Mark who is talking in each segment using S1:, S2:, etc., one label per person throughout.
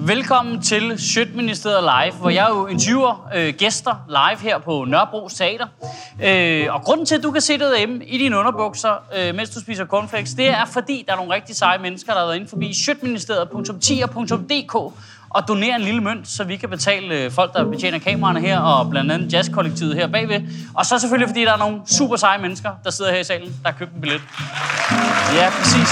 S1: Velkommen til Sjøtministeriet Live, hvor jeg jo interviewer øh, gæster live her på Nørrebro Teater. Øh, og grunden til, at du kan sidde derhjemme i dine underbukser, øh, mens du spiser cornflakes, det er fordi, der er nogle rigtig seje mennesker, der har været inde forbi sjøtministeriet.10.dk og donere en lille mønt, så vi kan betale øh, folk, der betjener kameraerne her, og blandt andet jazzkollektivet her bagved. Og så selvfølgelig, fordi der er nogle super seje mennesker, der sidder her i salen, der har købt en billet. Ja, præcis.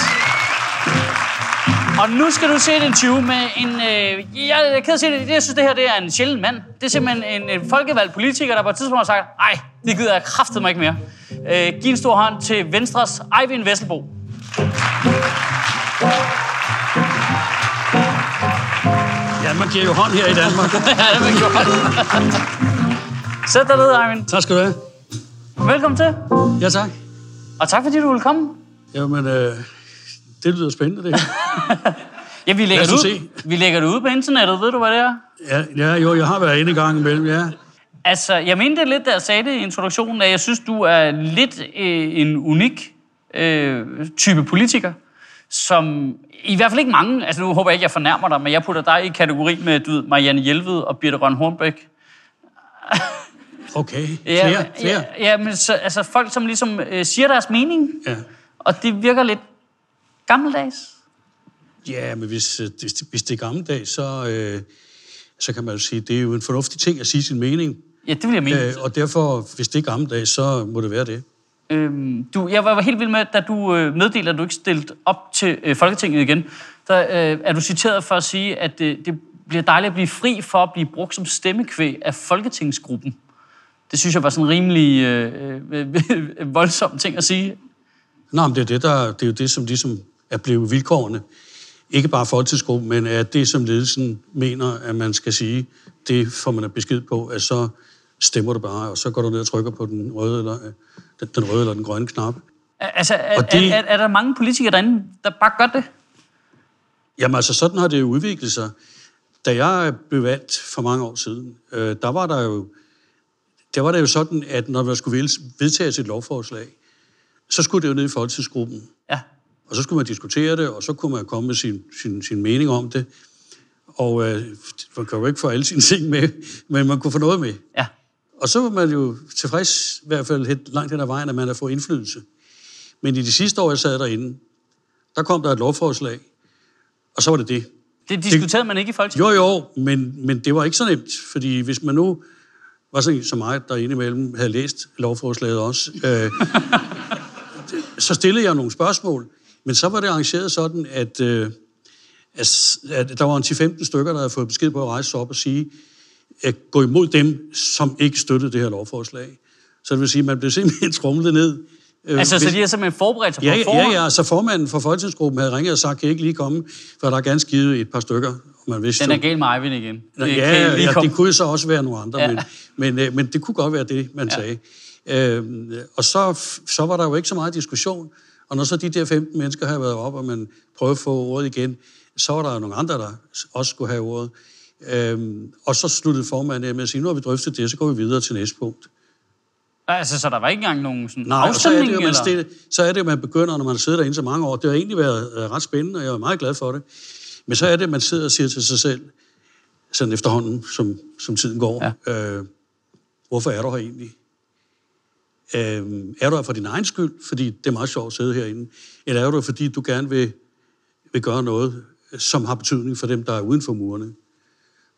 S1: Og nu skal du se et interview med en... Øh, jeg er ked at se det. Jeg synes, det her det er en sjælden mand. Det er simpelthen en, en folkevalgt politiker, der på et tidspunkt har sagt, nej, det gider jeg kraftet mig ikke mere. Øh, giv en stor hånd til Venstres Eivind Vesselbo.
S2: Ja, man giver jo hånd her i Danmark.
S1: ja, det er godt. Sæt dig ned, Eivind.
S2: tak skal du have.
S1: Velkommen til.
S2: Ja, tak.
S1: Og tak, fordi du vil komme.
S2: Jamen, øh, det lyder spændende, det.
S1: Ja, vi lægger, det ud. vi lægger det ud på internettet. Ved du, hvad det er?
S2: Ja, ja, jo, jeg har været inde i gang imellem, ja.
S1: Altså, jeg mente lidt, da jeg sagde det i introduktionen, at jeg synes, du er lidt øh, en unik øh, type politiker, som i hvert fald ikke mange, altså nu håber jeg ikke, jeg fornærmer dig, men jeg putter dig i kategori med, du ved, Marianne Hjelved og Birte Røn Hornbæk.
S2: Okay, flere, flere.
S1: Ja, ja men så, altså folk, som ligesom øh, siger deres mening,
S2: Ja.
S1: og det virker lidt gammeldags.
S2: Ja, men hvis, øh, hvis, hvis det er gammeldags, så, øh, så kan man jo sige, det er jo en fornuftig ting at sige sin mening.
S1: Ja, det vil jeg mene.
S2: Øh, og derfor, hvis det er gammeldags, så må det være det.
S1: Øhm, du, jeg var helt vild med, da du øh, meddelte, at du ikke stillede op til øh, Folketinget igen. Der øh, er du citeret for at sige, at øh, det bliver dejligt at blive fri for at blive brugt som stemmekvæg af Folketingsgruppen. Det synes jeg var sådan en rimelig øh, øh, voldsom ting at sige.
S2: Nå, men det er, det, der, det er jo det, som ligesom er blevet vilkårene. Ikke bare folketingsgruppen, men at det, som ledelsen mener, at man skal sige, det får man besked på, at så stemmer du bare, og så går du ned og trykker på den røde eller, øh, den, den røde eller den grønne knap.
S1: Altså, er,
S2: Og det-
S1: er, er, er der mange politikere derinde, der bare gør det?
S2: Jamen altså, sådan har det jo udviklet sig. Da jeg blev valgt for mange år siden, øh, der var der jo der var det jo sådan, at når man skulle vedtages et lovforslag, så skulle det jo ned i folketingsgruppen.
S1: Ja.
S2: Og så skulle man diskutere det, og så kunne man komme med sin, sin, sin mening om det. Og øh, man kan jo ikke få alle sine ting med, men man kunne få noget med.
S1: Ja.
S2: Og så var man jo tilfreds, i hvert fald helt langt hen ad vejen, at man har fået indflydelse. Men i de sidste år, jeg sad derinde, der kom der et lovforslag, og så var det det.
S1: Det diskuterede man ikke i Folketinget.
S2: Jo, jo, men, men det var ikke så nemt, fordi hvis man nu var sådan en som mig, der indimellem havde læst lovforslaget også, øh, så stillede jeg nogle spørgsmål, men så var det arrangeret sådan, at, øh, at, der var en 10-15 stykker, der havde fået besked på at rejse sig op og sige, at gå imod dem, som ikke støttede det her lovforslag. Så det vil sige, at man blev simpelthen trumlet ned. Øh,
S1: Altså, så
S2: hvis-
S1: de har simpelthen forberedt sig på
S2: Ja,
S1: forhånd?
S2: ja, ja, så formanden for Folketingsgruppen havde ringet og sagt, kan I ikke lige komme, for der er ganske givet et par stykker, og man vidste
S1: Den er
S2: jo-
S1: gal med Eivind igen.
S2: Nå,
S1: Det
S2: ja,
S1: kan
S2: ja,
S1: komme-
S2: det kunne så også være nogle andre,
S1: Ja.
S2: men, men, øh, men det kunne godt være det, man
S1: Ja.
S2: sagde. Øhm, og så, så var der jo ikke så meget diskussion, og når så de der 15 mennesker havde været op, og man prøvede at få ordet igen, så var der jo nogle andre, der også skulle have ordet. Øhm, og så sluttede formanden af med at sige, nu har vi drøftet det, så går vi videre til næste punkt.
S1: Altså, så der var ikke engang nogen sådan
S2: Nej, og så er det
S1: afstemning?
S2: man,
S1: eller?
S2: stille, så er det, man begynder, når man sidder derinde så mange år. Det har egentlig været øh, ret spændende, og jeg er meget glad for det. Men så er det, man sidder og siger til sig selv, sådan efterhånden, som, som tiden går, ja. øh, hvorfor er du her egentlig? Øh, er du her for din egen skyld, fordi det er meget sjovt at sidde herinde? Eller er du her, fordi du gerne vil, vil gøre noget, som har betydning for dem, der er uden for murene?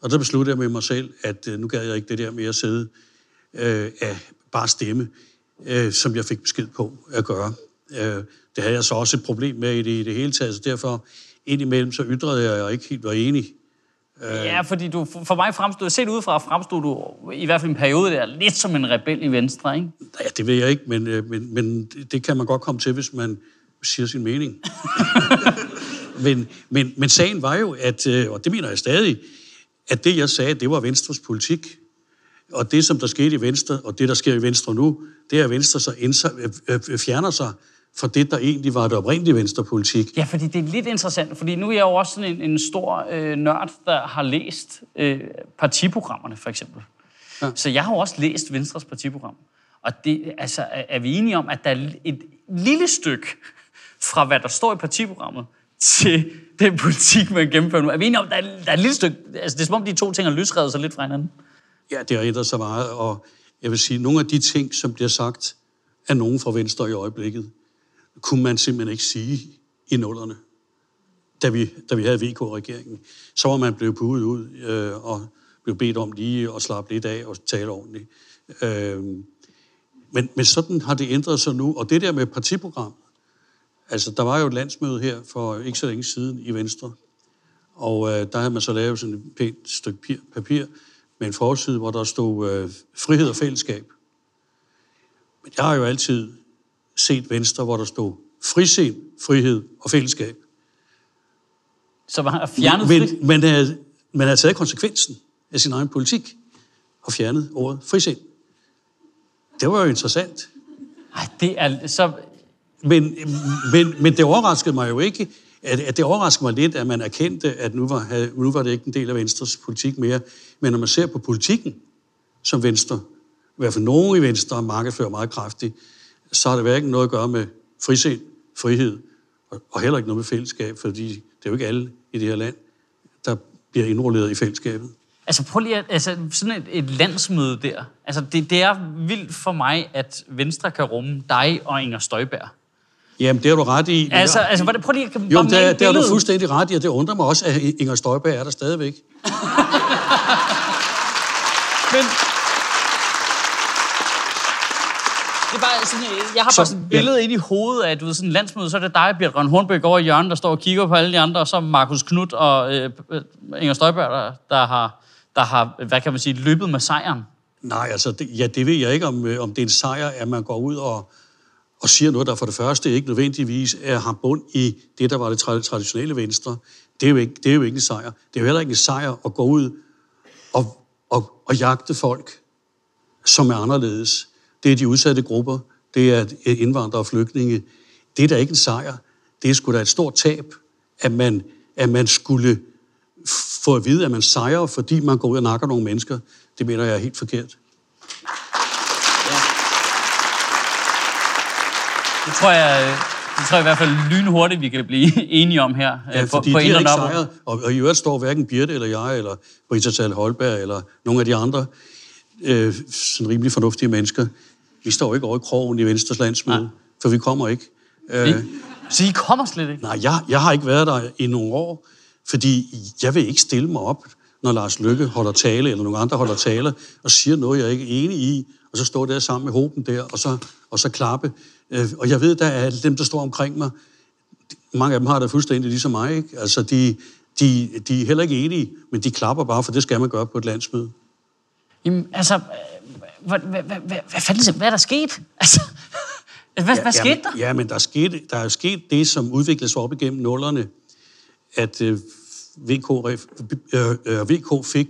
S2: Og der besluttede jeg med mig selv, at øh, nu gad jeg ikke det der med at sidde øh, af bare stemme, øh, som jeg fik besked på at gøre. Øh, det havde jeg så også et problem med i det, i det hele taget, så derfor indimellem så ytrede jeg, at jeg ikke helt var enig
S1: Ja, fordi du, for mig fremstod, set udefra fremstod du i hvert fald en periode der lidt som en rebel i Venstre, ikke?
S2: Ja, det ved jeg ikke, men, øh, men, men det kan man godt komme til, hvis man siger sin mening. men, men, men sagen var jo, at, øh, og det mener jeg stadig, at det, jeg sagde, det var Venstres politik. Og det, som der skete i Venstre, og det, der sker i Venstre nu, det er, at Venstre så indser, øh, fjerner sig fra det, der egentlig var det oprindelige venstrepolitik.
S1: Ja, fordi det er lidt interessant, fordi nu er jeg jo også sådan en, en stor øh, nørd, der har læst øh, partiprogrammerne, for eksempel. Ja. Så jeg har jo også læst Venstres partiprogram. Og det, altså, er vi enige om, at der er et lille stykke fra, hvad der står i partiprogrammet, til den politik, man gennemfører nu. Er vi enige om, at der er, der er et lille stykke... Altså, det er som om, de to ting har lysrevet sig lidt fra hinanden.
S2: Ja, det har ændret sig meget, og jeg vil sige, nogle af de ting, som bliver sagt af nogen fra Venstre i øjeblikket, kunne man simpelthen ikke sige i nullerne, da vi, da vi havde VK-regeringen. Så var man blevet budet ud øh, og blev bedt om lige at slappe lidt af og tale ordentligt. Øh, men, men sådan har det ændret sig nu. Og det der med partiprogram, altså der var jo et landsmøde her for ikke så længe siden i Venstre, og øh, der havde man så lavet sådan et pænt stykke papir med en forside, hvor der stod øh, frihed og fællesskab. Men jeg har jo altid set Venstre, hvor der stod frisind, frihed og fællesskab.
S1: Så var han fjernet
S2: men, men, man, er, man har taget konsekvensen af sin egen politik og fjernet ordet frisind. Det var jo interessant.
S1: Ej, det er så...
S2: Men, men, men det overraskede mig jo ikke, at, at det overraskede mig lidt, at man erkendte, at nu var, nu var det ikke en del af Venstres politik mere. Men når man ser på politikken som Venstre, i hvert fald nogen i Venstre markedsfører meget kraftigt, så har det hverken noget at gøre med frisind, frihed, og heller ikke noget med fællesskab, fordi det er jo ikke alle i det her land, der bliver indrulleret i fællesskabet.
S1: Altså prøv lige at, altså sådan et, et landsmøde der. Altså det, det er vildt for mig, at Venstre kan rumme dig og Inger Støjberg.
S2: Jamen, det har du ret i.
S1: Altså, altså hvad det, prøv lige at
S2: Jo, det, det har du fuldstændig ret i, og det undrer mig også, at Inger Støjberg er der stadigvæk.
S1: Men, det er bare sådan, jeg har bare sådan et billede ja. ind i hovedet af, at du ved, sådan en landsmøde, så er det dig, Bjørn Hornbæk, over i hjørnet, der står og kigger på alle de andre, og så Markus Knudt og øh, Inger Støjberg, der, der, har, der har, hvad kan man sige, løbet med sejren.
S2: Nej, altså, det, ja, det ved jeg ikke, om, øh, om det er en sejr, at man går ud og, og siger noget, der for det første ikke nødvendigvis er, har bund i det, der var det traditionelle venstre. Det er, jo ikke, det er jo ikke en sejr. Det er jo heller ikke en sejr at gå ud og, og, og jagte folk, som er anderledes det er de udsatte grupper, det er indvandrere og flygtninge. Det er da ikke en sejr. Det er sgu da et stort tab, at man, at man skulle få at vide, at man sejrer, fordi man går ud og nakker nogle mennesker. Det mener jeg er helt forkert. Ja.
S1: Det tror jeg, det tror jeg i hvert fald lynhurtigt, vi kan blive enige om her.
S2: Ja, øh, fordi på, på de er ikke sejret. Og, og i øvrigt står hverken Birte eller jeg, eller Britta Tal Holberg, eller nogle af de andre øh, sådan rimelig fornuftige mennesker, vi står ikke over i krogen i Venstres landsmøde, Nej. for vi kommer ikke.
S1: Øh, så I kommer slet ikke?
S2: Nej, jeg, jeg har ikke været der i nogle år, fordi jeg vil ikke stille mig op, når Lars Lykke holder tale, eller nogle andre holder tale, og siger noget, jeg ikke er enig i, og så står der sammen med håben der, og så, og så klappe. Øh, og jeg ved, der er dem, der står omkring mig, mange af dem har det fuldstændig ligesom mig, ikke? Altså, de, de, de er heller ikke enige, men de klapper bare, for det skal man gøre på et landsmøde.
S1: Jamen, altså, hvad, hvad, hvad, hvad, fanden, hvad er der sket? Altså, hvad, ja, hvad skete der?
S2: Ja, men der er, sket, der er sket det, som udviklede sig op igennem nullerne, at øh, VK, øh, øh, VK fik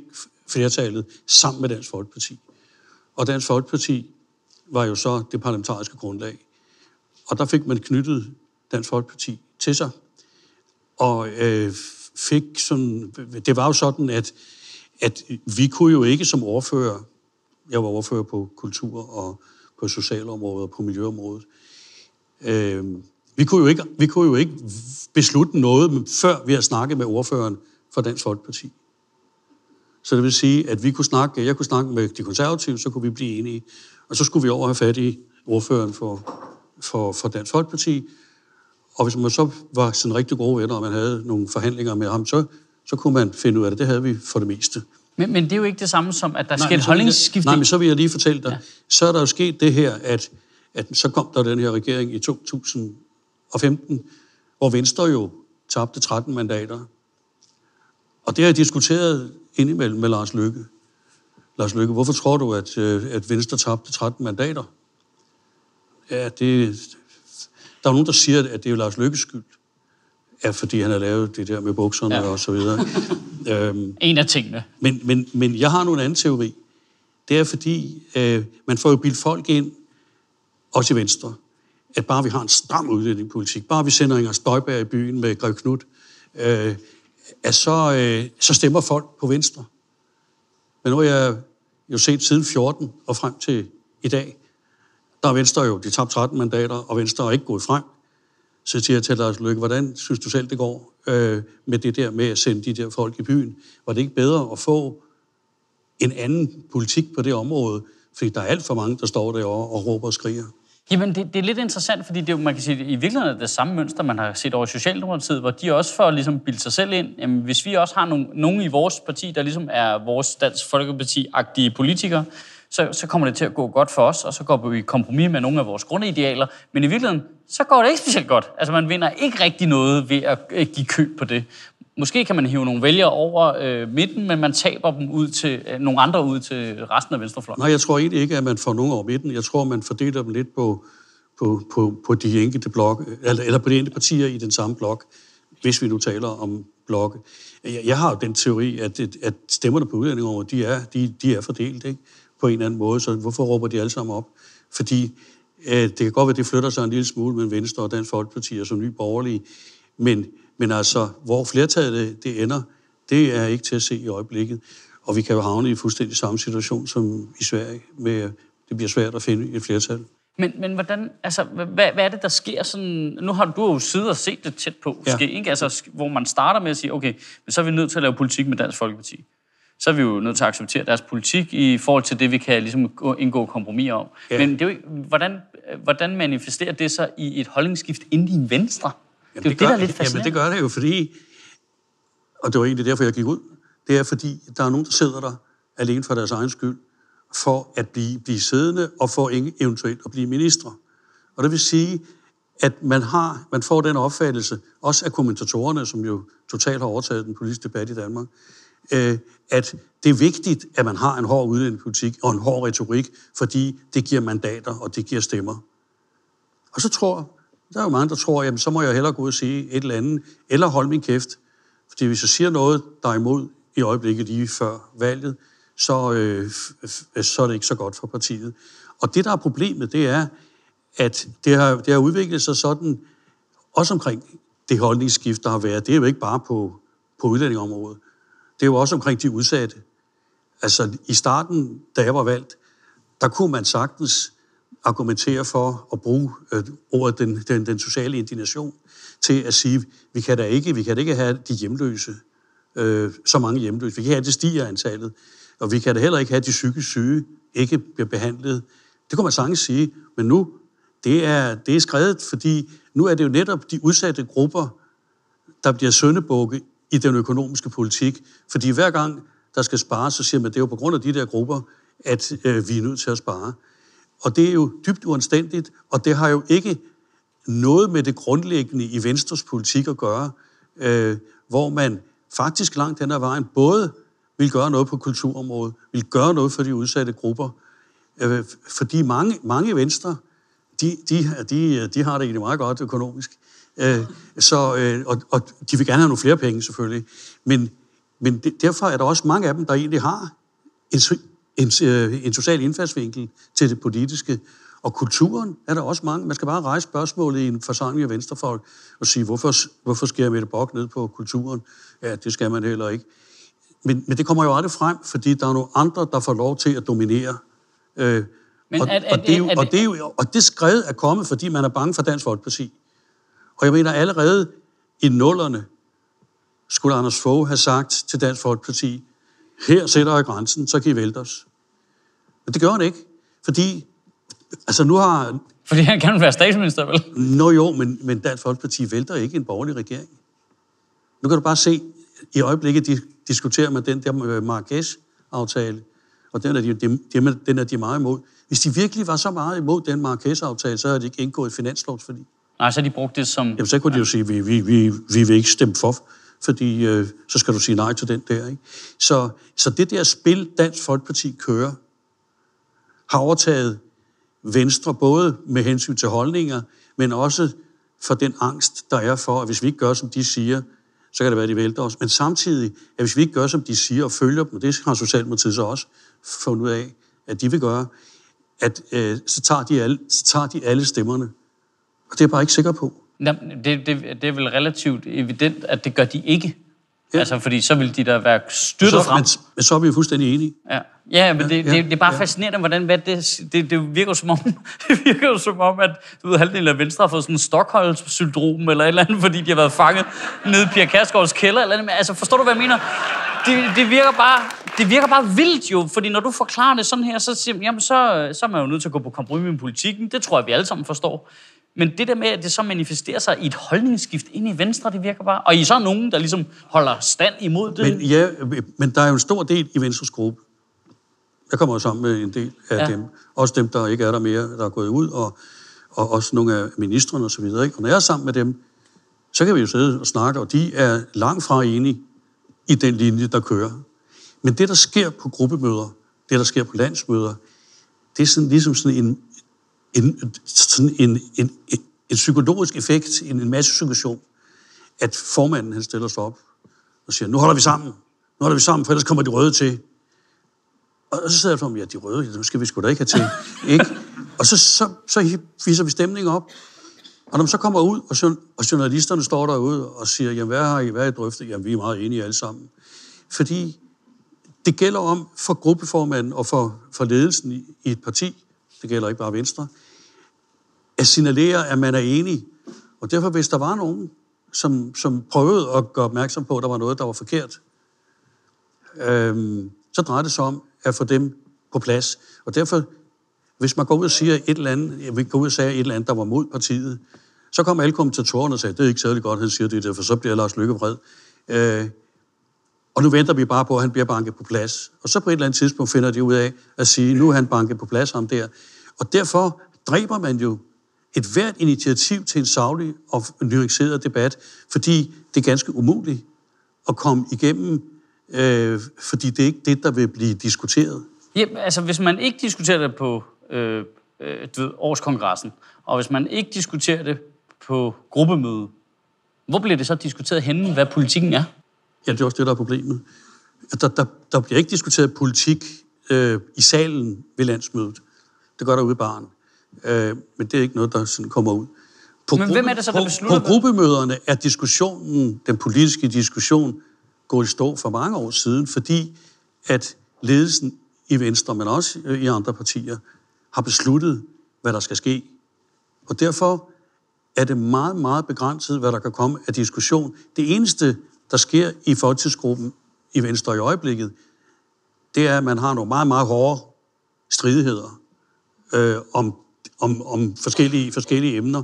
S2: flertallet sammen med Dansk Folkeparti. Og Dansk Folkeparti var jo så det parlamentariske grundlag. Og der fik man knyttet Dansk Folkeparti til sig. Og øh, fik sådan, det var jo sådan, at, at vi kunne jo ikke som ordfører jeg var ordfører på kultur og på socialområdet og på miljøområdet. Øh, vi, kunne jo ikke, vi kunne jo ikke beslutte noget, før vi har snakket med ordføreren for Dansk Folkeparti. Så det vil sige, at vi kunne snakke, jeg kunne snakke med de konservative, så kunne vi blive enige. Og så skulle vi over have fat i ordføreren for, for, for Dansk Folkeparti. Og hvis man så var sådan rigtig gode venner, og man havde nogle forhandlinger med ham, så, så kunne man finde ud af det. Det havde vi for det meste.
S1: Men, men det er jo ikke det samme som, at der nej, sker et holdningsskift.
S2: Nej, men så vil jeg lige fortælle dig. Ja. Så er der jo sket det her, at, at så kom der den her regering i 2015, hvor Venstre jo tabte 13 mandater. Og det har jeg diskuteret indimellem med Lars Lykke. Lars Lykke, hvorfor tror du, at, øh, at Venstre tabte 13 mandater? Ja, det, der er nogen, der siger, at det er Lars Lykkes skyld. Ja, fordi han har lavet det der med bukserne ja. og så videre.
S1: øhm, en af tingene.
S2: Men, men, men jeg har nu en anden teori. Det er fordi, øh, man får jo bildt folk ind, også i Venstre, at bare vi har en stram udlændingepolitik, bare vi sender Inger Støjberg i byen med Grev Knud, øh, at så, øh, så stemmer folk på Venstre. Men nu har jeg jo set siden 14 og frem til i dag, der er Venstre jo, de tabte 13 mandater, og Venstre er ikke gået frem. Så siger jeg til Lars Løkke, hvordan synes du selv, det går øh, med det der med at sende de der folk i byen? Var det ikke bedre at få en anden politik på det område? Fordi der er alt for mange, der står derovre og råber og skriger.
S1: Jamen, det, det er lidt interessant, fordi det, man kan sige, i virkeligheden er det samme mønster, man har set over Socialdemokratiet, hvor de også får ligesom bildt sig selv ind, jamen, hvis vi også har nogen, nogen i vores parti, der ligesom er vores Dansk Folkeparti-agtige politikere, så, så kommer det til at gå godt for os, og så går vi i kompromis med nogle af vores grundidealer. Men i virkeligheden, så går det ikke specielt godt. Altså, man vinder ikke rigtig noget ved at øh, give køb på det. Måske kan man hive nogle vælgere over øh, midten, men man taber dem ud til øh, nogle andre ud til resten af venstrefløjen.
S2: Nej, jeg tror egentlig ikke, at man får nogen over midten. Jeg tror, man fordeler dem lidt på, på, på, på de enkelte blok, eller, eller på de enkelte partier i den samme blok, hvis vi nu taler om blokke. Jeg, jeg har jo den teori, at, at stemmerne på udlændingområdet, de er, de, de er fordelt ikke? På en eller anden måde, så hvorfor råber de alle sammen op? Fordi øh, det kan godt være, at det flytter sig en lille smule med Venstre og Dansk Folkeparti og som nye borgerlige, men men altså, hvor flertallet det ender, det er ikke til at se i øjeblikket. Og vi kan jo havne i fuldstændig samme situation som i Sverige, med det bliver svært at finde et flertal.
S1: Men, men hvordan, altså, hvad, hvad er det, der sker sådan... Nu har du jo siddet og set det tæt på, ja. ske, ikke? Altså, hvor man starter med at sige, okay, men så er vi nødt til at lave politik med Dansk Folkeparti. Så er vi jo nødt til at acceptere deres politik i forhold til det, vi kan ligesom indgå kompromis om. Ja. Men det er jo, hvordan, hvordan manifesterer det sig i et holdningsskift inden i en venstre?
S2: Jamen, det, er det, det, der er lidt fascinerende. Jamen, det gør det jo, fordi, og det var egentlig derfor, jeg gik ud, det er fordi, der er nogen, der sidder der alene for deres egen skyld, for at blive, blive siddende og for eventuelt at blive ministre. Og det vil sige, at man, har, man får den opfattelse, også af kommentatorerne, som jo totalt har overtaget den politiske debat i Danmark, øh, at det er vigtigt, at man har en hård udlændingepolitik og en hård retorik, fordi det giver mandater og det giver stemmer. Og så tror der er jo mange, der tror, jamen så må jeg hellere gå ud og sige et eller andet, eller holde min kæft. Fordi hvis jeg siger noget, der er imod i øjeblikket lige før valget, så, øh, så er det ikke så godt for partiet. Og det, der er problemet, det er, at det har, det har udviklet sig sådan, også omkring det holdningsskift, der har været. Det er jo ikke bare på, på udlændingområdet. Det er jo også omkring de udsatte. Altså, i starten, da jeg var valgt, der kunne man sagtens argumentere for at bruge øh, ordet den, den, den sociale indignation til at sige, vi kan da ikke, vi kan da ikke have de hjemløse, øh, så mange hjemløse. Vi kan have, det stiger antallet. Og vi kan da heller ikke have, de psykisk syge ikke bliver behandlet. Det kunne man sagtens sige, men nu, det er, det er skrevet, fordi nu er det jo netop de udsatte grupper, der bliver søndebukke i den økonomiske politik. Fordi hver gang der skal spares, så siger man, det er jo på grund af de der grupper, at øh, vi er nødt til at spare. Og det er jo dybt uanstændigt, og det har jo ikke noget med det grundlæggende i Venstres politik at gøre, øh, hvor man faktisk langt hen ad vejen både vil gøre noget på kulturområdet, vil gøre noget for de udsatte grupper, øh, fordi mange, mange Venstre, de, de, de, de har det egentlig meget godt økonomisk, øh, så, øh, og, og de vil gerne have nogle flere penge selvfølgelig, men, men det, derfor er der også mange af dem, der egentlig har en, en, øh, en social indfaldsvinkel til det politiske. Og kulturen er der også mange. Man skal bare rejse spørgsmålet i en forsamling af venstrefolk og sige, hvorfor, hvorfor skærer Mette Bock ned på kulturen? Ja, det skal man heller ikke. Men, men det kommer jo aldrig frem, fordi der er nogle andre, der får lov til at dominere. Øh, men og, og, det er jo, og, det er jo, og det skred er kommet, fordi man er bange for Dansk Folkeparti. Og jeg mener, allerede i nullerne skulle Anders Fogh have sagt til Dansk Folkeparti, her sætter jeg grænsen, så kan I vælte os. Men det gør han ikke, fordi... Altså nu har...
S1: Fordi han kan være statsminister, vel?
S2: Nå jo, men, men Dansk Folkeparti vælter ikke en borgerlig regering. Nu kan du bare se, i øjeblikket de, diskuterer man den der Marrakesh-aftale, og den er, de, de, den er de meget imod. Hvis de virkelig var så meget imod den Marrakesh-aftale, så havde de ikke indgået et finanslovsforlig.
S1: Nej, så de brugt det som...
S2: Jamen, så kunne de jo sige, vi, vi, vi, vi vil ikke stemme for, fordi øh, så skal du sige nej til den der. Ikke? Så, så det der spil, Dansk Folkeparti kører, har overtaget Venstre, både med hensyn til holdninger, men også for den angst, der er for, at hvis vi ikke gør, som de siger, så kan det være, at de vælter os. Men samtidig, at hvis vi ikke gør, som de siger, og følger dem, og det har Socialdemokratiet så også fundet ud af, at de vil gøre, at øh, så, tager de alle, så tager de alle stemmerne. Og det er jeg bare ikke sikker på.
S1: Jamen, det, det, det er vel relativt evident, at det gør de ikke. Ja. Altså, fordi så vil de da være støttet frem.
S2: Men, men så er vi jo fuldstændig enige.
S1: Ja, ja men det, ja, det, det er bare ja. fascinerende, hvordan hvad det, det, det virker som om, det virker jo som om, at du ved, halvdelen af Venstre har fået sådan en Stockholm-syndrom, eller et eller andet, fordi de har været fanget nede i Pia Kærsgaards kælder, eller andet. Altså, forstår du, hvad jeg mener? Det, det, virker bare, det virker bare vildt jo, fordi når du forklarer det sådan her, så siger man, jamen, så, så er man jo nødt til at gå på kompromis med politikken. Det tror jeg, vi alle sammen forstår. Men det der med, at det så manifesterer sig i et holdningsskift ind i Venstre, det virker bare... Og I er så nogen, der ligesom holder stand imod det.
S2: Men, ja, men der er jo en stor del i Venstres gruppe. Jeg kommer jo sammen med en del af ja. dem. Også dem, der ikke er der mere, der er gået ud, og, og også nogle af ministrene osv. Og, og når jeg er sammen med dem, så kan vi jo sidde og snakke, og de er langt fra enige i den linje, der kører. Men det, der sker på gruppemøder, det, der sker på landsmøder, det er sådan, ligesom sådan en, en, sådan en, en, en, en psykologisk effekt, en, en masse situation, at formanden han stiller sig op og siger, nu holder vi sammen, nu holder vi sammen, for ellers kommer de røde til. Og så sidder jeg for mig, ja, de røde, dem skal vi sgu da ikke have til. ikke? Og så, så, så viser vi stemningen op, og når man så kommer ud, og, og journalisterne står derude og siger, jamen hvad har I, hvad har I drøftet? Jamen vi er meget enige alle sammen. Fordi det gælder om for gruppeformanden og for, for ledelsen i, i et parti, det gælder ikke bare Venstre, at signalere, at man er enig. Og derfor, hvis der var nogen, som, som prøvede at gøre opmærksom på, at der var noget, der var forkert, øhm, så drejede det sig om at få dem på plads. Og derfor, hvis man går ud og siger et eller andet, jeg vil gå ud og sige et eller andet, der var mod partiet, så kom alle kommentatorerne og sagde, det er ikke særlig godt, han siger det, for så bliver Lars Lykke vred. Øh, og nu venter vi bare på, at han bliver banket på plads. Og så på et eller andet tidspunkt finder de ud af at sige, nu er han banket på plads ham der. Og derfor dræber man jo et hvert initiativ til en savlig og nuanceret debat, fordi det er ganske umuligt at komme igennem, øh, fordi det er ikke det, der vil blive diskuteret.
S1: Ja, altså hvis man ikke diskuterer det på øh, øh, du ved, årskongressen, og hvis man ikke diskuterer det på gruppemøde, hvor bliver det så diskuteret henne, hvad politikken er?
S2: Ja, det er også det, der er problemet. Der, der, der bliver ikke diskuteret politik øh, i salen ved landsmødet. Det gør der ude i baren. Øh, men det er ikke noget, der sådan kommer ud.
S1: På men hvem er det så, der beslutter
S2: På, på gruppemøderne er diskussionen, den politiske diskussion, gået i stå for mange år siden, fordi at ledelsen i Venstre, men også i andre partier, har besluttet, hvad der skal ske. Og derfor er det meget, meget begrænset, hvad der kan komme af diskussion. Det eneste, der sker i folketidsgruppen i Venstre i øjeblikket, det er, at man har nogle meget, meget hårde stridigheder øh, om, om, om forskellige, forskellige emner.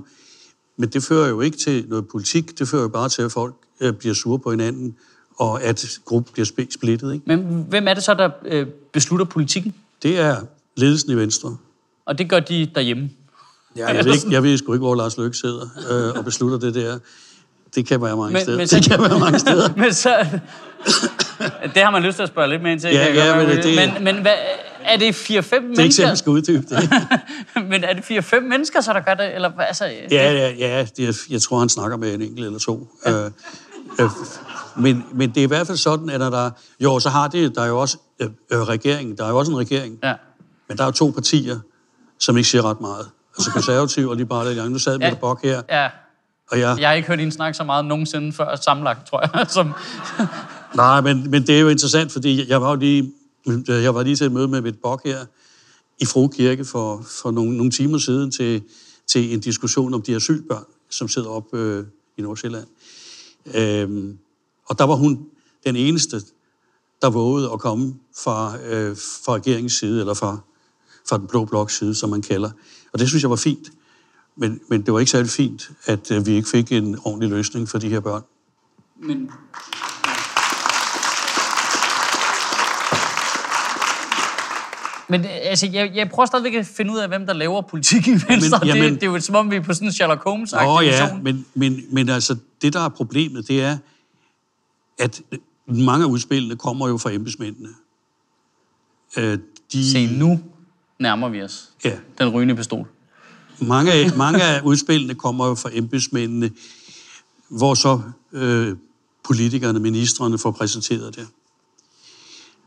S2: Men det fører jo ikke til noget politik, det fører jo bare til, at folk øh, bliver sure på hinanden, og at gruppen bliver splittet. Ikke?
S1: Men hvem er det så, der øh, beslutter politikken?
S2: Det er ledelsen i Venstre.
S1: Og det gør de derhjemme?
S2: Ja, jeg, ved, ikke, jeg ved sgu ikke, hvor Lars Løkke sidder øh, og beslutter det der. Det kan være mange men, steder. Men så, det kan være mange steder.
S1: men så, det har man lyst til at spørge lidt mere ind til.
S2: Ja, ja, men, det,
S1: men, men hvad, er det 4-5 mennesker? Det
S2: er ikke selv, skal uddybe det.
S1: men er det 4-5 mennesker, så der gør det? Eller, altså,
S2: ja, ja, ja det, jeg tror, han snakker med en enkelt eller to. Ja. Øh, øh, men, men det er i hvert fald sådan, at der... Jo, så har det... Der er jo også øh, øh, regeringen. Der er jo også en regering. Ja. Men der er jo to partier, som ikke siger ret meget. Altså konservativ og Liberale Alliance. Nu sad ja. Mette Bock her.
S1: Ja. Og jeg... jeg har ikke hørt hende snakke så meget nogensinde før sammenlagt, tror jeg. Som...
S2: Nej, men, men det er jo interessant, fordi jeg var jo lige, Øh, jeg var lige til et møde med mit bok her i Fro Kirke for, for nogle, nogle timer siden til, til en diskussion om de asylbørn, som sidder op øh, i Nordsjælland. Øhm, og der var hun den eneste, der vågede at komme fra, øh, fra regeringens side, eller fra, fra den blå blok side, som man kalder. Og det synes jeg var fint. Men, men det var ikke særlig fint, at øh, vi ikke fik en ordentlig løsning for de her børn. Men
S1: Men øh, altså, jeg, jeg prøver stadigvæk at finde ud af, hvem der laver politik i Venstre. Men, jamen, det, det er jo som om, vi er på sådan en Sherlock holmes
S2: Åh ja, men, men, men altså, det der er problemet, det er, at mange af udspillene kommer jo fra embedsmændene.
S1: Øh, de, Se, nu nærmer vi os ja. den rygende pistol.
S2: Mange af, mange af udspillene kommer jo fra embedsmændene, hvor så øh, politikerne, ministerne får præsenteret det.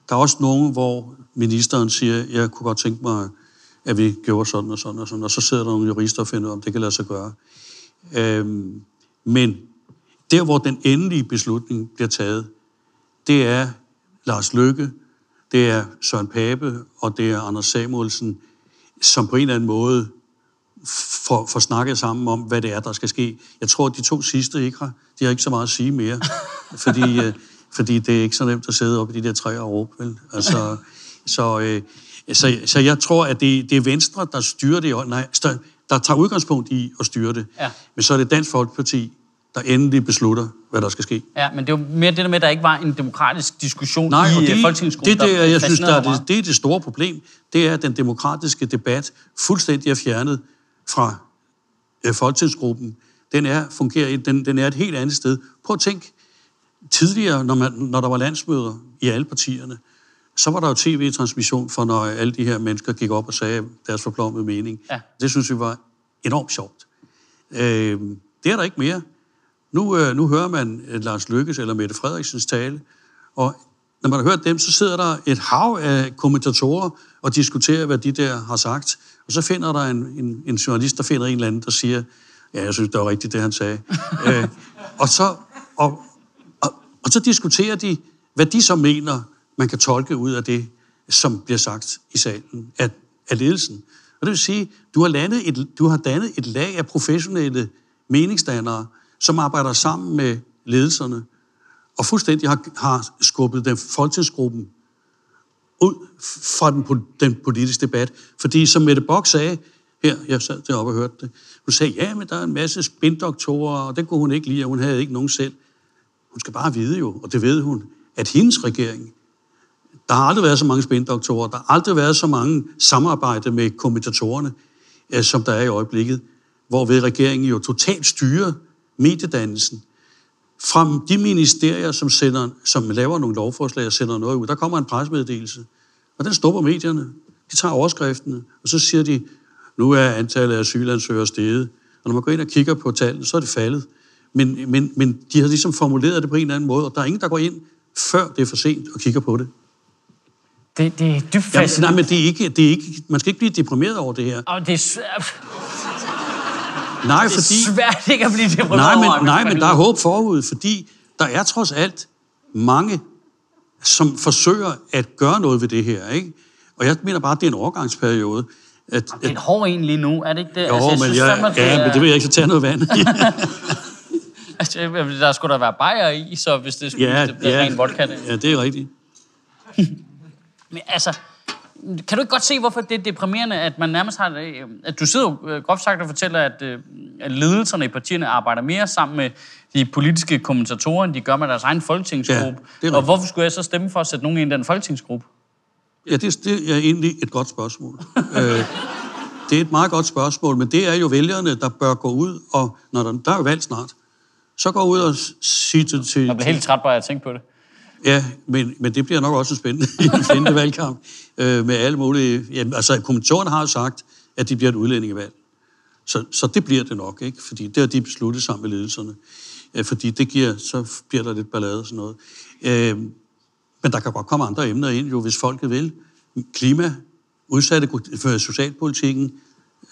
S2: Der er også nogen, hvor ministeren siger, jeg kunne godt tænke mig, at vi gjorde sådan og sådan og sådan, og så sidder der nogle jurister og finder ud af, om det kan lade sig gøre. Øhm, men der, hvor den endelige beslutning bliver taget, det er Lars Løkke, det er Søren Pape, og det er Anders Samuelsen, som på en eller anden måde får, får snakket sammen om, hvad det er, der skal ske. Jeg tror, at de to sidste ikke har, de har ikke så meget at sige mere, fordi, øh, fordi det er ikke så nemt at sidde oppe i de der træer og råbe. Vel? Altså, så, øh, så, så jeg tror, at det, det er Venstre, der styrer det, nej, der tager udgangspunkt i at styre det. Ja. Men så er det Dansk Folkeparti, der endelig beslutter, hvad der skal ske.
S1: Ja, men det er jo mere det der med, at der ikke var en demokratisk diskussion
S2: Nej,
S1: i
S2: det,
S1: folketingsgruppen.
S2: Det, det, jeg synes, der er det, det er det store problem. Det er, at den demokratiske debat fuldstændig er fjernet fra øh, folketingsgruppen. Den er, fungerer, den, den er et helt andet sted. Prøv at tænk, tidligere, når, man, når der var landsmøder i alle partierne, så var der jo tv-transmission for, når alle de her mennesker gik op og sagde deres forplommede mening. Ja. Det synes vi var enormt sjovt. Øh, det er der ikke mere. Nu, øh, nu hører man øh, Lars Lykkes eller Mette Frederiksens tale, og når man har hørt dem, så sidder der et hav af kommentatorer og diskuterer, hvad de der har sagt. Og så finder der en, en, en journalist, der finder en eller anden, der siger, ja, jeg synes, det var rigtigt, det han sagde. øh, og, så, og, og, og så diskuterer de, hvad de så mener, man kan tolke ud af det, som bliver sagt i salen af, af ledelsen. Og det vil sige, du har, landet et, du har dannet et lag af professionelle meningsdannere, som arbejder sammen med ledelserne, og fuldstændig har, har skubbet den folketingsgruppen ud fra den, den politiske debat. Fordi som Mette Bock sagde, her, jeg sad deroppe og hørte det, hun sagde, ja, men der er en masse spindoktorer, og det kunne hun ikke lide, og hun havde ikke nogen selv. Hun skal bare vide jo, og det ved hun, at hendes regering, der har aldrig været så mange spindoktorer, der har aldrig været så mange samarbejde med kommentatorerne, øh, som der er i øjeblikket, hvorved regeringen jo totalt styrer mediedannelsen. Fra de ministerier, som, sender, som laver nogle lovforslag og sender noget ud, der kommer en presmeddelelse, og den stopper medierne. De tager overskriftene, og så siger de, nu er antallet af asylansøgere steget. Og når man går ind og kigger på tallene, så er det faldet. Men, men, men de har ligesom formuleret det på en eller anden måde, og der er ingen, der går ind, før det er for sent og kigger på det.
S1: Det, det er dybt fascinerende.
S2: nej, men det er ikke, det er ikke, man skal ikke blive deprimeret over det her.
S1: Og det er
S2: Nej, fordi...
S1: Det er svært ikke at blive deprimeret
S2: nej, men, nej, men der er håb forud, fordi der er trods alt mange, som forsøger at gøre noget ved det her, ikke? Og jeg mener bare, at det er en overgangsperiode.
S1: At, det er en hård en lige nu, er det ikke det?
S2: Jo, altså, jeg men, synes, jeg, det ja, men det vil jeg ikke så tage noget vand.
S1: altså, der skulle der være bajer i, så hvis det skulle ja, det blive ja, ren vodka. Det.
S2: Ja, det er rigtigt.
S1: men altså, kan du ikke godt se, hvorfor det er deprimerende, at man nærmest har... Øh, at du sidder jo øh, groft sagt og fortæller, at, øh, at ledelserne i partierne arbejder mere sammen med de politiske kommentatorer, end de gør med deres egen folketingsgruppe. Ja, og hvorfor skulle jeg så stemme for at sætte nogen ind i den folketingsgruppe?
S2: Ja, det, det er egentlig et godt spørgsmål. øh, det er et meget godt spørgsmål, men det er jo vælgerne, der bør gå ud, og når der, der er valg snart, så gå ud og sige til... til
S1: jeg bliver helt træt bare at tænke på det.
S2: Ja, men, men det bliver nok også en spændende, en spændende valgkamp øh, med alle mulige... Jamen, altså, kommentorerne har jo sagt, at det bliver et udlændingevalg. Så, så det bliver det nok, ikke? Fordi det har de besluttet sammen med ledelserne. Øh, fordi det giver, så bliver der lidt ballade og sådan noget. Øh, men der kan godt komme andre emner ind, jo, hvis folket vil. Klima, udsatte for socialpolitikken,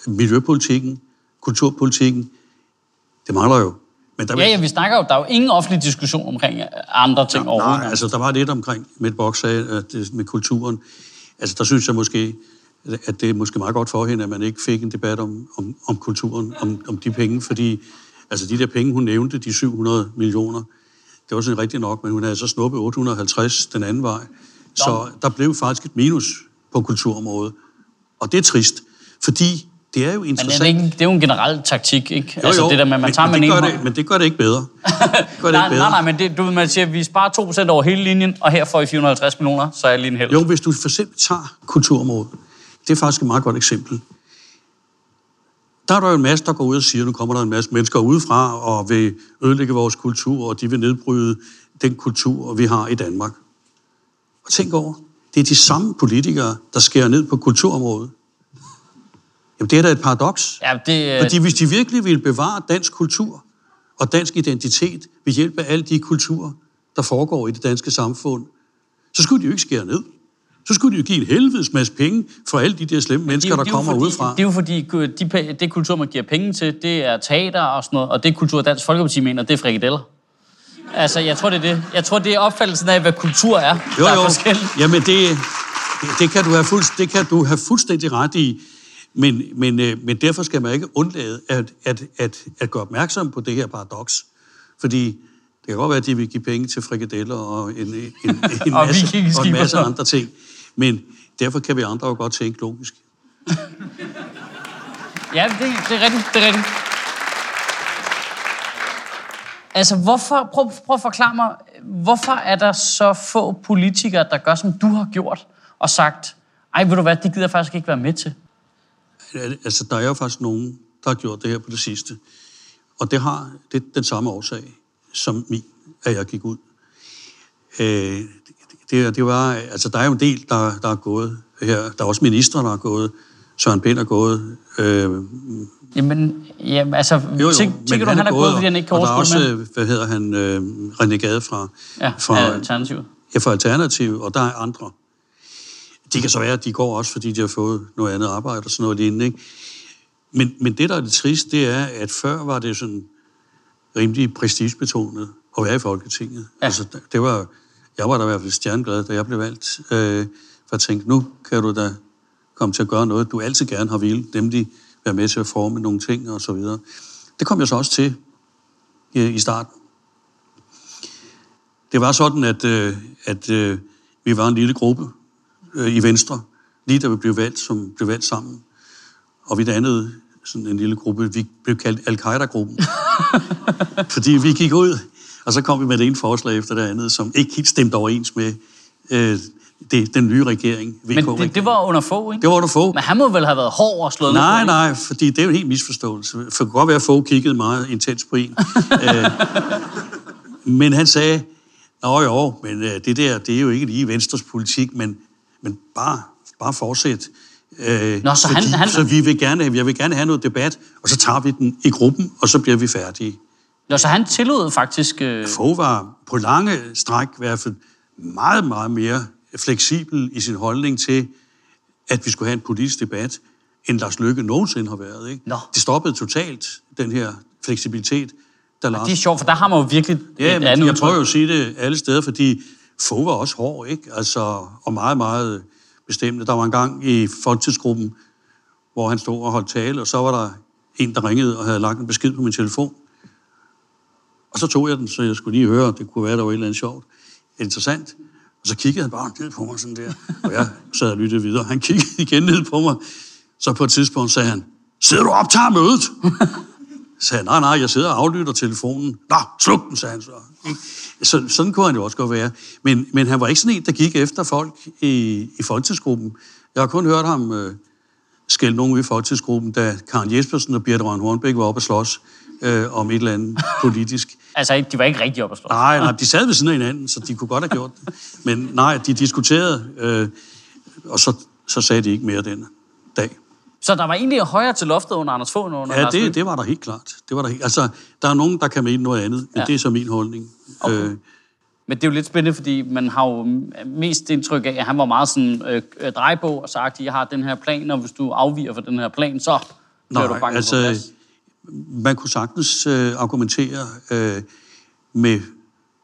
S2: miljøpolitikken, kulturpolitikken. Det mangler jo.
S1: Men der ja, ja, vi snakker jo, der er jo ingen offentlig diskussion omkring andre ting ja, overhovedet.
S2: Nej, altså der var lidt omkring, med Box sagde, at det, med kulturen. Altså der synes jeg måske, at det er måske meget godt for hende, at man ikke fik en debat om, om, om kulturen, om, om de penge, fordi altså de der penge, hun nævnte, de 700 millioner, det var sådan rigtigt nok, men hun havde så snuppet 850 den anden vej. Så der blev faktisk et minus på kulturområdet. Og det er trist, fordi det er jo interessant.
S1: Men er det, ikke, det er jo en generel taktik, ikke?
S2: Jo, altså det der med, man tager men, men, det gør det, men det gør det ikke bedre.
S1: Det gør det nej, ikke bedre. nej, nej, men det, du, man siger, at vi sparer 2% over hele linjen, og her får I 450 millioner, så er lige en held.
S2: Jo, hvis du for eksempel tager kulturområdet, det er faktisk et meget godt eksempel. Der er der jo en masse, der går ud og siger, nu kommer der en masse mennesker udefra og vil ødelægge vores kultur, og de vil nedbryde den kultur, vi har i Danmark. Og tænk over, det er de samme politikere, der skærer ned på kulturområdet. Jamen, det er da et paradoks.
S1: Ja, det,
S2: Fordi hvis de virkelig ville bevare dansk kultur og dansk identitet ved hjælp af alle de kulturer, der foregår i det danske samfund, så skulle de jo ikke skære ned. Så skulle de jo give en helvedes masse penge for alle de der slemme mennesker,
S1: er jo-
S2: der
S1: er
S2: kommer
S1: fordi,
S2: udefra.
S1: Det er jo fordi, de, det kultur, man giver penge til, det er teater og sådan noget, og det kultur, Dansk Folkeparti mener, det er frikadeller. Altså, jeg tror, det er det. Jeg tror, det er opfattelsen af, hvad kultur er.
S2: Jo,
S1: er
S2: jo.
S1: forskelligt.
S2: Jamen, det, det, det, kan du have fuldst, det kan du have fuldstændig ret i. Men, men, øh, men derfor skal man ikke undlade at, at, at, at gøre opmærksom på det her paradoks. Fordi det kan godt være, at de vil give penge til frikadeller og en, en, en, en, masse, og en masse andre ting. Men derfor kan vi andre jo godt tænke logisk.
S1: Ja, det, det er rigtigt. Det er rigtigt. Altså, hvorfor, prøv, prøv at forklare mig, hvorfor er der så få politikere, der gør, som du har gjort, og sagt, ej, ved du hvad, det gider jeg faktisk ikke være med til.
S2: Altså, der er jo faktisk nogen, der har gjort det her på det sidste. Og det har det den samme årsag som min, at jeg gik ud. Øh, det, det var, altså, der er jo en del, der, der er gået her. Der er også ministre, der er gået. Søren Pind er gået. Øh,
S1: Jamen, jamen altså,
S2: jo, jo,
S1: tænk, tænker du, han er gået, fordi han ikke kan
S2: og der er
S1: overskue
S2: også,
S1: med?
S2: hvad hedder han, øh, René Gade fra,
S1: Ja,
S2: fra,
S1: ja, alternativet.
S2: ja, fra Alternativ, og der er andre. Det kan så være, at de går også, fordi de har fået noget andet arbejde og sådan noget lignende. Ikke? Men, men det, der er det trist, det er, at før var det sådan rimelig prestigebetonet at være i Folketinget.
S1: Ja.
S2: Altså, det var, jeg var da i hvert fald stjerneglad, da jeg blev valgt. Øh, for at tænke, nu kan du da komme til at gøre noget, du altid gerne har ville, nemlig være med til at forme nogle ting og så videre. Det kom jeg så også til i, i starten. Det var sådan, at, øh, at øh, vi var en lille gruppe øh, i Venstre, lige da vi blev valgt, som blev valgt sammen. Og vi dannede sådan en lille gruppe, vi blev kaldt Al-Qaida-gruppen. Fordi vi gik ud, og så kom vi med det ene forslag efter det andet, som ikke helt stemte overens med øh, det, den nye regering.
S1: Men det, det var under få, ikke?
S2: det var der få.
S1: Men han må vel have været hård og slået ned på,
S2: Nej, nej, fordi det er jo en helt misforståelse. For det godt være, at få kiggede meget intens på en. Øh, men han sagde, Nå jo, men øh, det der, det er jo ikke lige Venstres politik, men, men bare, bare fortsæt. Øh,
S1: Nå, så han-
S2: fordi,
S1: han-
S2: så vi vil gerne, jeg vil gerne have noget debat, og så tager vi den i gruppen, og så bliver vi færdige.
S1: Nå, så han tillod faktisk... Øh,
S2: Fogh var på lange stræk i hvert fald meget, meget mere fleksibel i sin holdning til, at vi skulle have en politisk debat, end Lars Løkke nogensinde har været. Ikke?
S1: Nå.
S2: Det stoppede totalt, den her fleksibilitet, der Lars...
S1: det er sjovt, for der har man jo virkelig
S2: Ja,
S1: et andet
S2: jeg prøver jo at sige det alle steder, fordi Fogh var også hård, ikke? Altså, og meget, meget bestemte. Der var en gang i folketidsgruppen, hvor han stod og holdt tale, og så var der en, der ringede og havde lagt en besked på min telefon. Og så tog jeg den, så jeg skulle lige høre, det kunne være, der var et eller andet sjovt, interessant. Og så kiggede han bare ned på mig sådan der, og jeg sad og lyttede videre. Han kiggede igen ned på mig. Så på et tidspunkt sagde han, sidder du og optager mødet? Så sagde jeg, nej, nej, jeg sidder og aflytter telefonen. Nå, sluk den, sagde han så. Ikke? så sådan kunne han jo også godt være. Men, men han var ikke sådan en, der gik efter folk i, i folketidsgruppen. Jeg har kun hørt ham øh, skælde nogen i folketidsgruppen, da Karen Jespersen og Birte Røn Hornbæk var oppe at slås øh, om et eller andet politisk.
S1: Altså, de var ikke rigtig oppe at slå.
S2: Nej, nej, de sad ved siden af hinanden, så de kunne godt have gjort det. Men nej, de diskuterede, øh, og så, så sagde de ikke mere den.
S1: Så der var egentlig højere til loftet under Anders Fogh end under
S2: Ja,
S1: Lars
S2: det, det var der helt klart. Det var der helt, altså, der er nogen, der kan mene noget andet, men
S1: Ja.
S2: det er så min holdning. Okay. Øh,
S1: Men det er jo lidt spændende, fordi man har jo mest indtryk af, at han var meget sådan øh, øh, drejbog og sagt, jeg har den her plan, og hvis du afviger fra den her plan, så bliver du
S2: nej,
S1: banket
S2: altså,
S1: på plads.
S2: man kunne sagtens øh, argumentere øh, med,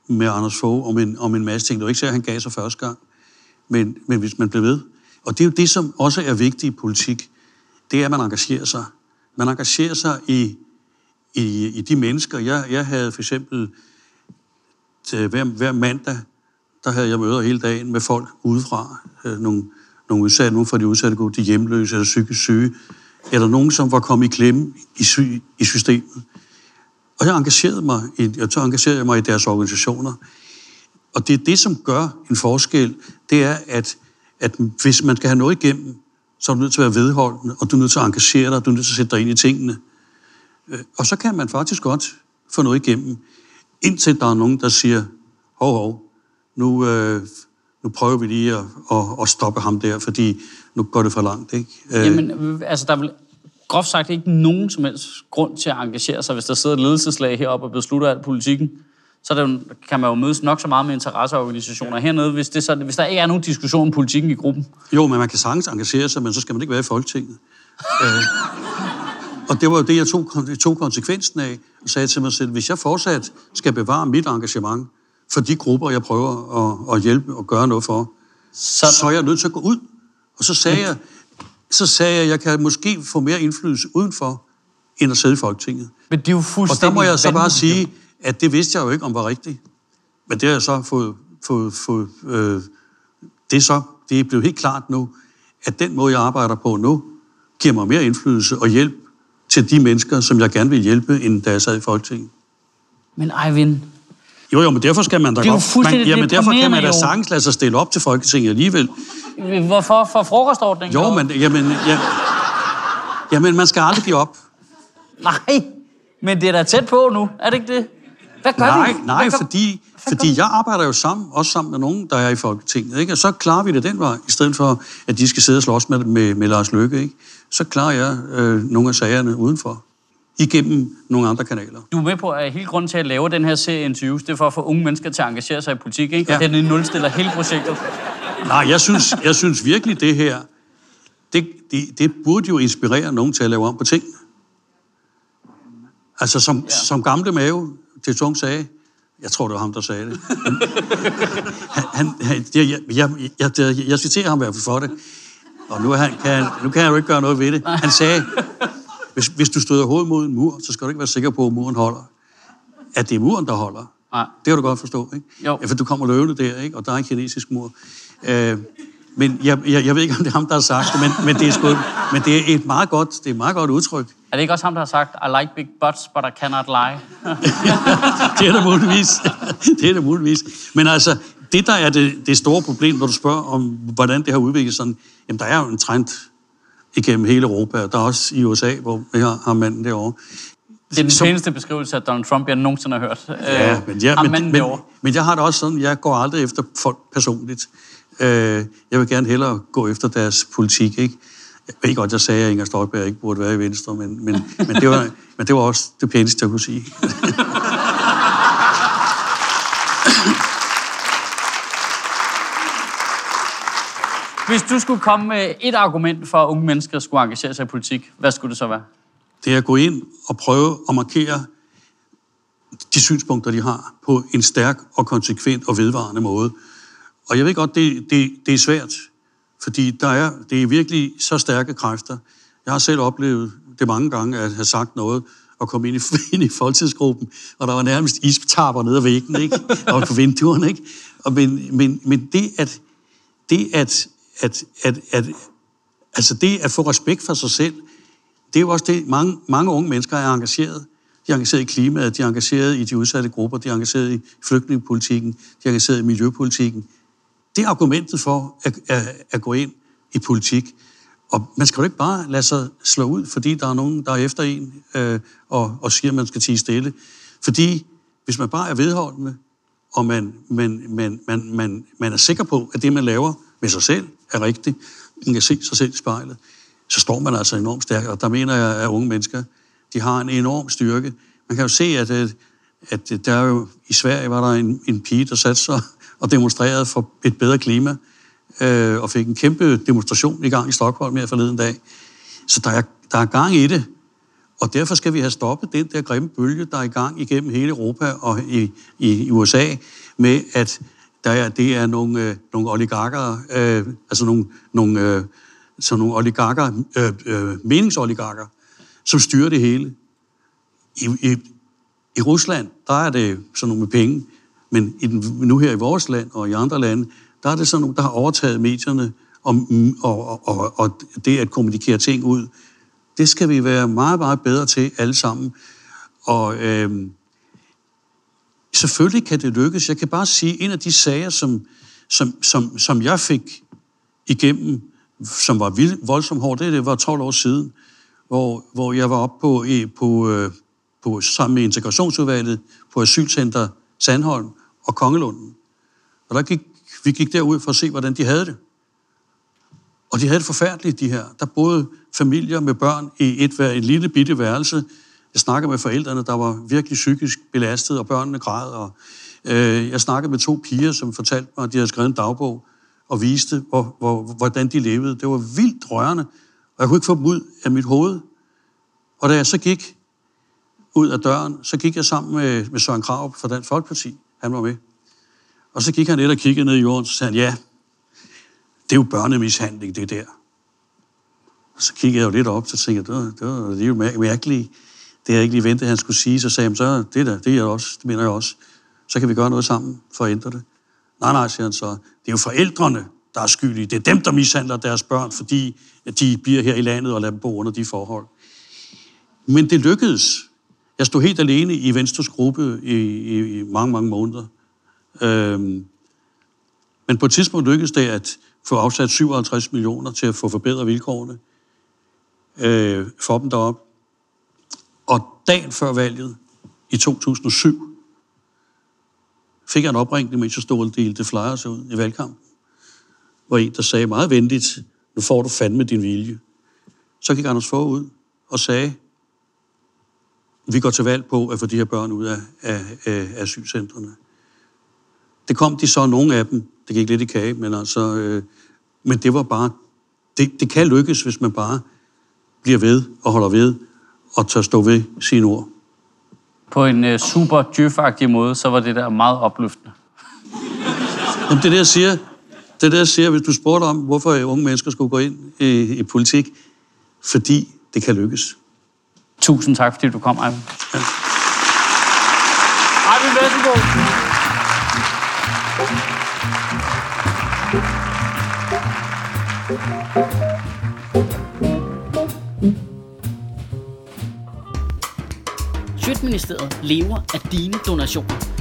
S2: med Anders Fogh om en, om en masse ting. Det var ikke at han gav sig første gang, men, men hvis man blev ved. Og det er jo det, som også er vigtigt i politik, det er, at man engagerer sig. Man engagerer sig i, i, i de mennesker. Jeg, jeg havde for eksempel til hver, hver mandag, der havde jeg møder hele dagen med folk udefra. Øh, nogle, nogle udsatte, nogle fra de udsatte gode, de hjemløse eller psykisk syge, eller nogen, som var kommet i klemme i, sy, i systemet. Og jeg engagerede mig, i, jeg så engagerede jeg mig i deres organisationer. Og det er det, som gør en forskel, det er, at, at hvis man skal have noget igennem, så er du nødt til at være vedholdende, og du er nødt til at engagere dig, du er nødt til at sætte dig ind i tingene. Øh, og så kan man faktisk godt få noget igennem, indtil der er nogen, der siger, hov, hov, nu, øh, nu prøver vi lige at, at, at stoppe ham der, fordi nu går det for langt, ikke? Øh.
S1: Jamen, øh, altså, der er vel groft sagt ikke nogen som helst grund til at engagere sig, hvis der sidder et ledelseslag heroppe og beslutter alt politikken. Så der, kan man jo mødes nok så meget med interesseorganisationer hernede, hvis, det så, hvis der ikke er nogen diskussion om politikken i gruppen.
S2: Jo, men man kan sagtens engagere sig, men så skal man ikke være i Folketinget. øh, og det var jo det, jeg tog, tog konsekvensen af, og sagde til mig selv, hvis jeg fortsat skal bevare mit engagement for de grupper, jeg prøver at, at hjælpe og gøre noget for, så, så er jeg nødt til at gå ud. Og så sagde jeg, så sagde jeg, at jeg kan måske få mere indflydelse udenfor, end at sidde i Folketinget.
S1: Men det er jo fuldstændig
S2: Og der må jeg så bare sige, at det vidste jeg jo ikke, om var rigtigt. Men det har jeg så fået... fået, fået øh, det er så det er blevet helt klart nu, at den måde, jeg arbejder på nu, giver mig mere indflydelse og hjælp til de mennesker, som jeg gerne vil hjælpe, end da jeg sad i Folketinget.
S1: Men Eivind...
S2: Jo, jo, men derfor skal man da
S1: det er
S2: godt...
S1: Jo
S2: man, jamen, derfor kan man da sagtens lade sig stille op til Folketinget alligevel.
S1: Hvorfor? For frokostordningen?
S2: Jo, men jamen, ja, jamen, man skal aldrig give op.
S1: Nej, men det er da tæt på nu, er det ikke det? Hvad gør
S2: nej,
S1: vi?
S2: Nej,
S1: Hvad gør...
S2: fordi, fordi jeg arbejder jo sammen, også sammen med nogen, der er i Folketinget. Ikke? Og så klarer vi det den vej, i stedet for, at de skal sidde og slås med, med, med Lars Løkke. Ikke? Så klarer jeg øh, nogle af sagerne udenfor, igennem nogle andre kanaler.
S1: Du er med på, at hele grunden til at lave den her serie interviews, det er for at få unge mennesker til at engagere sig i politik, ikke?
S2: Ja.
S1: Og den nulstiller hele projektet.
S2: Nej, jeg synes, jeg synes virkelig, det her, det, det, det burde jo inspirere nogen til at lave om på tingene. Altså, som, ja. som gamle mave til Tung sagde, jeg tror, det var ham, der sagde det. han, han, jeg, jeg, jeg, jeg, jeg, jeg citerer ham i hvert fald for det. Og nu, han, kan, nu kan han jo ikke gøre noget ved det. Han sagde, hvis, hvis du støder hovedet mod en mur, så skal du ikke være sikker på, at muren holder. At det er muren, der holder.
S1: Nej.
S2: Det kan du godt forstå, ikke?
S1: Jo.
S2: Ja, for du kommer løvende der, ikke? Og der er en kinesisk mur. Øh, men jeg, jeg, jeg ved ikke, om det er ham, der har sagt det, men, men, det, er sgu, men det er et meget godt, det er et meget godt udtryk.
S1: Er det ikke også ham, der har sagt, I like big butts, but I cannot lie?
S2: det er det muligvis. det er det muligvis. Men altså, det der er det, det store problem, når du spørger om, hvordan det har udviklet sådan, jamen der er jo en trend igennem hele Europa, og der er også i USA, hvor vi har, har manden derovre.
S1: Det er den
S2: Som-
S1: seneste beskrivelse af Donald Trump, jeg nogensinde har hørt.
S2: Ja,
S1: Øh,
S2: men, jeg,
S1: ham
S2: men, men,
S1: derovre.
S2: men jeg har det også sådan, jeg går aldrig efter folk personligt. Øh, jeg vil gerne hellere gå efter deres politik, ikke? Jeg ved godt, jeg sagde, at Inger Støjberg ikke burde være i Venstre, men, men, men, det, var, men det var også det pæneste, jeg kunne sige.
S1: Hvis du skulle komme med et argument for, at unge mennesker skulle engagere sig i politik, hvad skulle det så være?
S2: det er at gå ind og prøve at markere de synspunkter, de har, på en stærk og konsekvent og vedvarende måde. Og jeg ved godt, det, det, det er svært, fordi der er, det er virkelig så stærke kræfter. Jeg har selv oplevet det mange gange, at have sagt noget, og komme ind i, ind i folketidsgruppen, og der var nærmest isptapper nede ad væggen, ikke? og på vinduerne. Ikke? Og men, men, men det, at, det at, at, at, at, altså det at få respekt for sig selv, det er jo også det, mange, mange unge mennesker er engageret. De er engageret i klimaet, de er engageret i de udsatte grupper, de er engageret i flygtningepolitikken, de er engageret i miljøpolitikken. Det er argumentet for at, at, at gå ind i politik. Og man skal jo ikke bare lade sig slå ud, fordi der er nogen, der er efter en øh, og, og siger, at man skal tige stille. Fordi hvis man bare er vedholdende, og man, man, man, man, man, man er sikker på, at det, man laver med sig selv, er rigtigt, man kan se sig selv i spejlet, så står man altså enormt stærkt. Og der mener jeg, at unge mennesker, de har en enorm styrke. Man kan jo se, at, at, der er jo, i Sverige var der en, en pige, der satte sig og demonstrerede for et bedre klima, øh, og fik en kæmpe demonstration i gang i Stockholm her forleden dag. Så der er, der er gang i det. Og derfor skal vi have stoppet den der grimme bølge, der er i gang igennem hele Europa og i, i, i USA, med at der er, det er nogle, øh, nogle oligarker, øh, altså nogle, nogle, øh, så nogle oligarker, øh, øh, meningsoligarker, som styrer det hele. I, i, I Rusland, der er det sådan nogle med penge, men i den, nu her i vores land og i andre lande, der er det sådan nogle, der har overtaget medierne og, og, og, og det at kommunikere ting ud. Det skal vi være meget, meget bedre til alle sammen. Og øh, selvfølgelig kan det lykkes. Jeg kan bare sige, en af de sager, som, som, som, som jeg fik igennem, som var vild, voldsomt hårdt, det, det var 12 år siden, hvor, hvor jeg var oppe på, på, øh, på, sammen med integrationsudvalget på Asylcenter Sandholm, og Kongelunden. Og der gik, vi gik derud for at se, hvordan de havde det. Og de havde det forfærdeligt, de her. Der boede familier med børn i et, et lille bitte værelse. Jeg snakkede med forældrene, der var virkelig psykisk belastet, og børnene græd. Og, øh, jeg snakkede med to piger, som fortalte mig, at de havde skrevet en dagbog og viste, hvor, hvor, hvordan de levede. Det var vildt rørende, og jeg kunne ikke få dem ud af mit hoved. Og da jeg så gik ud af døren, så gik jeg sammen med, med Søren Krav fra Dansk Folkeparti. Han var med. Og så gik han lidt og kiggede ned i jorden, så sagde han, ja, det er jo børnemishandling, det der. Og så kiggede jeg jo lidt op, så tænkte jeg, det, det, var, det er jo mærkeligt. Det havde jeg ikke lige ventet, han skulle sige. Så sagde han, så det der, det er jeg også, det mener jeg også. Så kan vi gøre noget sammen for at ændre det. Nej, nej, siger han så. Det er jo forældrene, der er skyldige. Det er dem, der mishandler deres børn, fordi de bliver her i landet og lader dem bo under de forhold. Men det lykkedes. Jeg stod helt alene i Venstres gruppe i, i, i mange, mange måneder. Øhm, men på et tidspunkt lykkedes det at få afsat 57 millioner til at få forbedret vilkårene øh, for dem derop. Og dagen før valget i 2007 fik jeg en opringning, mens jeg stod og delte flyers ud i valgkampen, hvor en, der sagde meget venligt, nu får du fandme din vilje. Så gik Anders Fogh ud og sagde, vi går til valg på at få de her børn ud af, af, af asylcentrene. Det kom de så, nogle af dem, det gik lidt i kage, men altså, øh, men det var bare, det, det kan lykkes, hvis man bare bliver ved og holder ved og tør stå ved sine ord.
S1: På en uh, super djøf måde, så var det der meget opløftende.
S2: Jamen, det er jeg siger. Det er jeg siger, hvis du spurgte om, hvorfor unge mennesker skulle gå ind i, i politik. Fordi det kan lykkes.
S1: Tusind tak, fordi du kom, Eivind. Ja. Eivind Vestergaard. Sjøtministeriet lever af dine donationer.